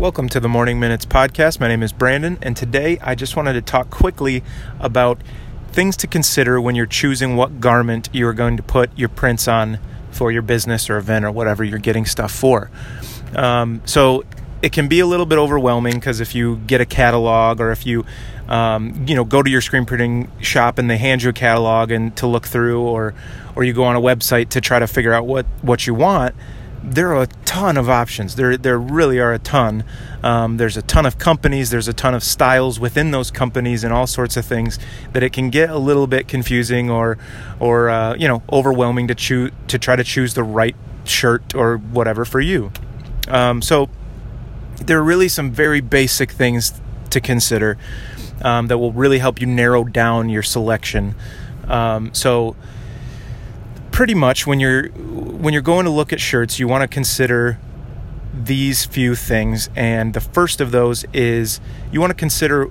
Welcome to the Morning Minutes podcast. My name is Brandon, and today I just wanted to talk quickly about things to consider when you're choosing what garment you are going to put your prints on for your business or event or whatever you're getting stuff for. Um, so it can be a little bit overwhelming because if you get a catalog or if you um, you know go to your screen printing shop and they hand you a catalog and to look through or or you go on a website to try to figure out what what you want there are a ton of options. There, there really are a ton. Um, there's a ton of companies. There's a ton of styles within those companies, and all sorts of things that it can get a little bit confusing or, or uh, you know, overwhelming to choose to try to choose the right shirt or whatever for you. Um, so there are really some very basic things to consider um, that will really help you narrow down your selection. Um, so pretty much when you're when you're going to look at shirts, you want to consider these few things, and the first of those is you want to consider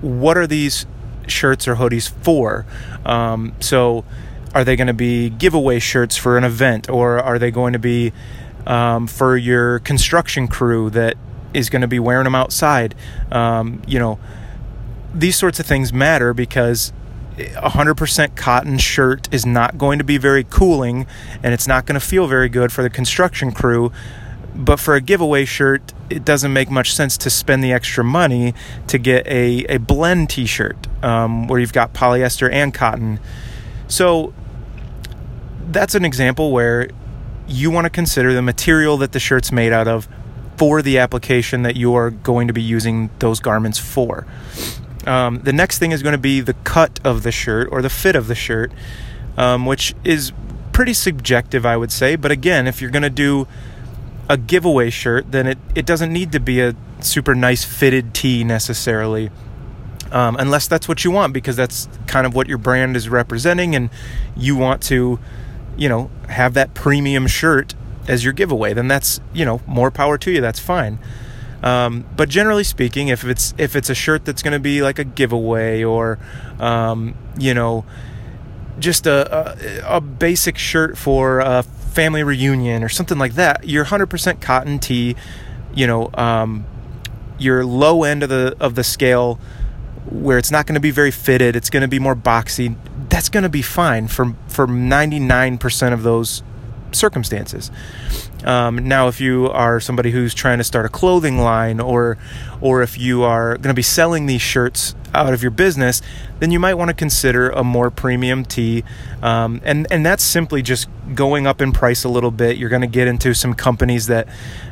what are these shirts or hoodies for. Um, so, are they going to be giveaway shirts for an event, or are they going to be um, for your construction crew that is going to be wearing them outside? Um, you know, these sorts of things matter because 100% cotton shirt is not going to be very cooling and it's not going to feel very good for the construction crew. But for a giveaway shirt, it doesn't make much sense to spend the extra money to get a, a blend t shirt um, where you've got polyester and cotton. So that's an example where you want to consider the material that the shirt's made out of for the application that you are going to be using those garments for. Um, the next thing is going to be the cut of the shirt or the fit of the shirt, um, which is pretty subjective, I would say. But again, if you're going to do a giveaway shirt, then it, it doesn't need to be a super nice fitted tee necessarily. Um, unless that's what you want, because that's kind of what your brand is representing, and you want to, you know, have that premium shirt as your giveaway, then that's, you know, more power to you. That's fine. Um, but generally speaking, if it's if it's a shirt that's going to be like a giveaway or um, you know just a, a, a basic shirt for a family reunion or something like that, your 100% cotton tee, you know, um, your low end of the of the scale where it's not going to be very fitted, it's going to be more boxy. That's going to be fine for for 99% of those circumstances. Um, now, if you are somebody who's trying to start a clothing line, or or if you are going to be selling these shirts out of your business, then you might want to consider a more premium tee, um, and and that's simply just going up in price a little bit. You're going to get into some companies that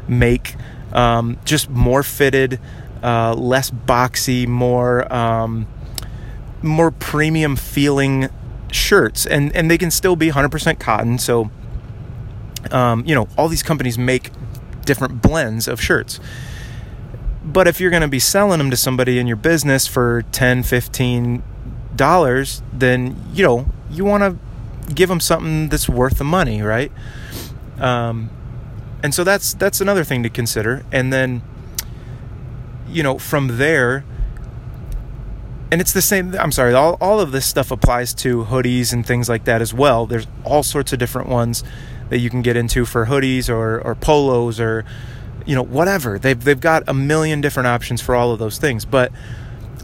make um, just more fitted, uh, less boxy, more um, more premium feeling shirts, and and they can still be 100% cotton. So um, you know, all these companies make different blends of shirts. But if you're going to be selling them to somebody in your business for 10, 15 dollars, then you know, you want to give them something that's worth the money, right? Um, and so that's that's another thing to consider. And then you know, from there and it's the same i'm sorry all, all of this stuff applies to hoodies and things like that as well there's all sorts of different ones that you can get into for hoodies or, or polos or you know whatever. They've, they've got a million different options for all of those things. But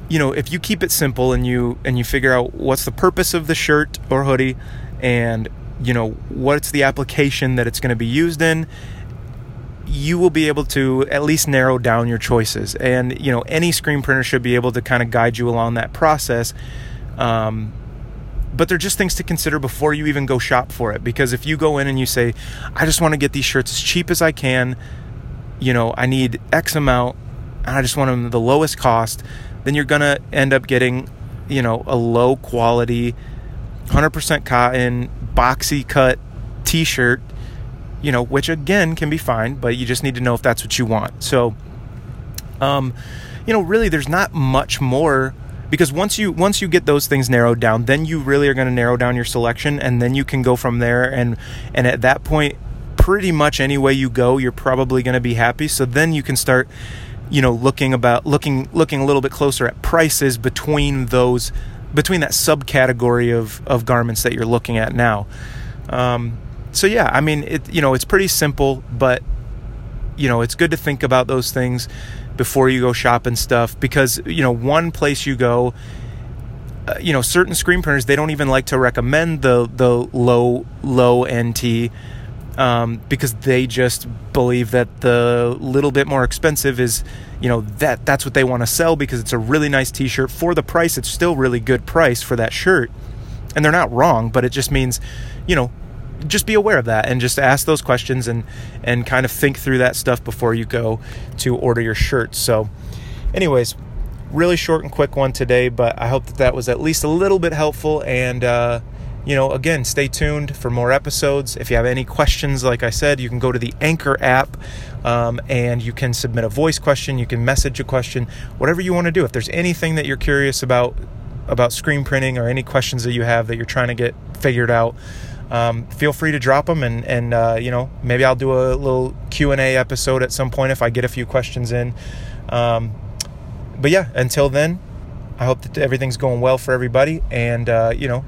you know if you keep it simple and you and you figure out what's the purpose of the shirt or hoodie and you know what's the application that it's going to be used in you will be able to at least narrow down your choices. And you know any screen printer should be able to kind of guide you along that process. Um, but they're just things to consider before you even go shop for it. Because if you go in and you say, I just want to get these shirts as cheap as I can, you know, I need X amount, and I just want them the lowest cost, then you're going to end up getting, you know, a low quality, 100% cotton, boxy cut t shirt, you know, which again can be fine, but you just need to know if that's what you want. So, um, you know, really, there's not much more because once you once you get those things narrowed down then you really are going to narrow down your selection and then you can go from there. And and at that point pretty much any way you go you're probably going to be happy. So then you can start you know looking about looking looking a little bit closer at prices between those between that subcategory of of garments that you're looking at now. Um, so yeah i mean it you know it's pretty simple but you know, it's good to think about those things before you go shop and stuff because, you know, one place you go, uh, you know, certain screen printers, they don't even like to recommend the, the low, low NT um, because they just believe that the little bit more expensive is, you know, that that's what they want to sell because it's a really nice T-shirt for the price. It's still really good price for that shirt, and they're not wrong. But it just means, you know, just be aware of that and just ask those questions and and kind of think through that stuff before you go to order your shirt. So, anyways, really short and quick one today, but I hope that that was at least a little bit helpful and. Uh, you know, again, stay tuned for more episodes. If you have any questions, like I said, you can go to the Anchor app um, and you can submit a voice question, you can message a question, whatever you want to do. If there's anything that you're curious about about screen printing or any questions that you have that you're trying to get figured out, um, feel free to drop them and and uh, you know maybe I'll do a little Q and A episode at some point if I get a few questions in. Um, but yeah, until then, I hope that everything's going well for everybody, and uh, you know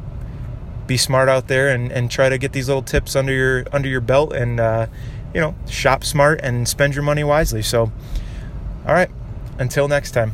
be smart out there and, and try to get these little tips under your under your belt and uh, you know shop smart and spend your money wisely so all right until next time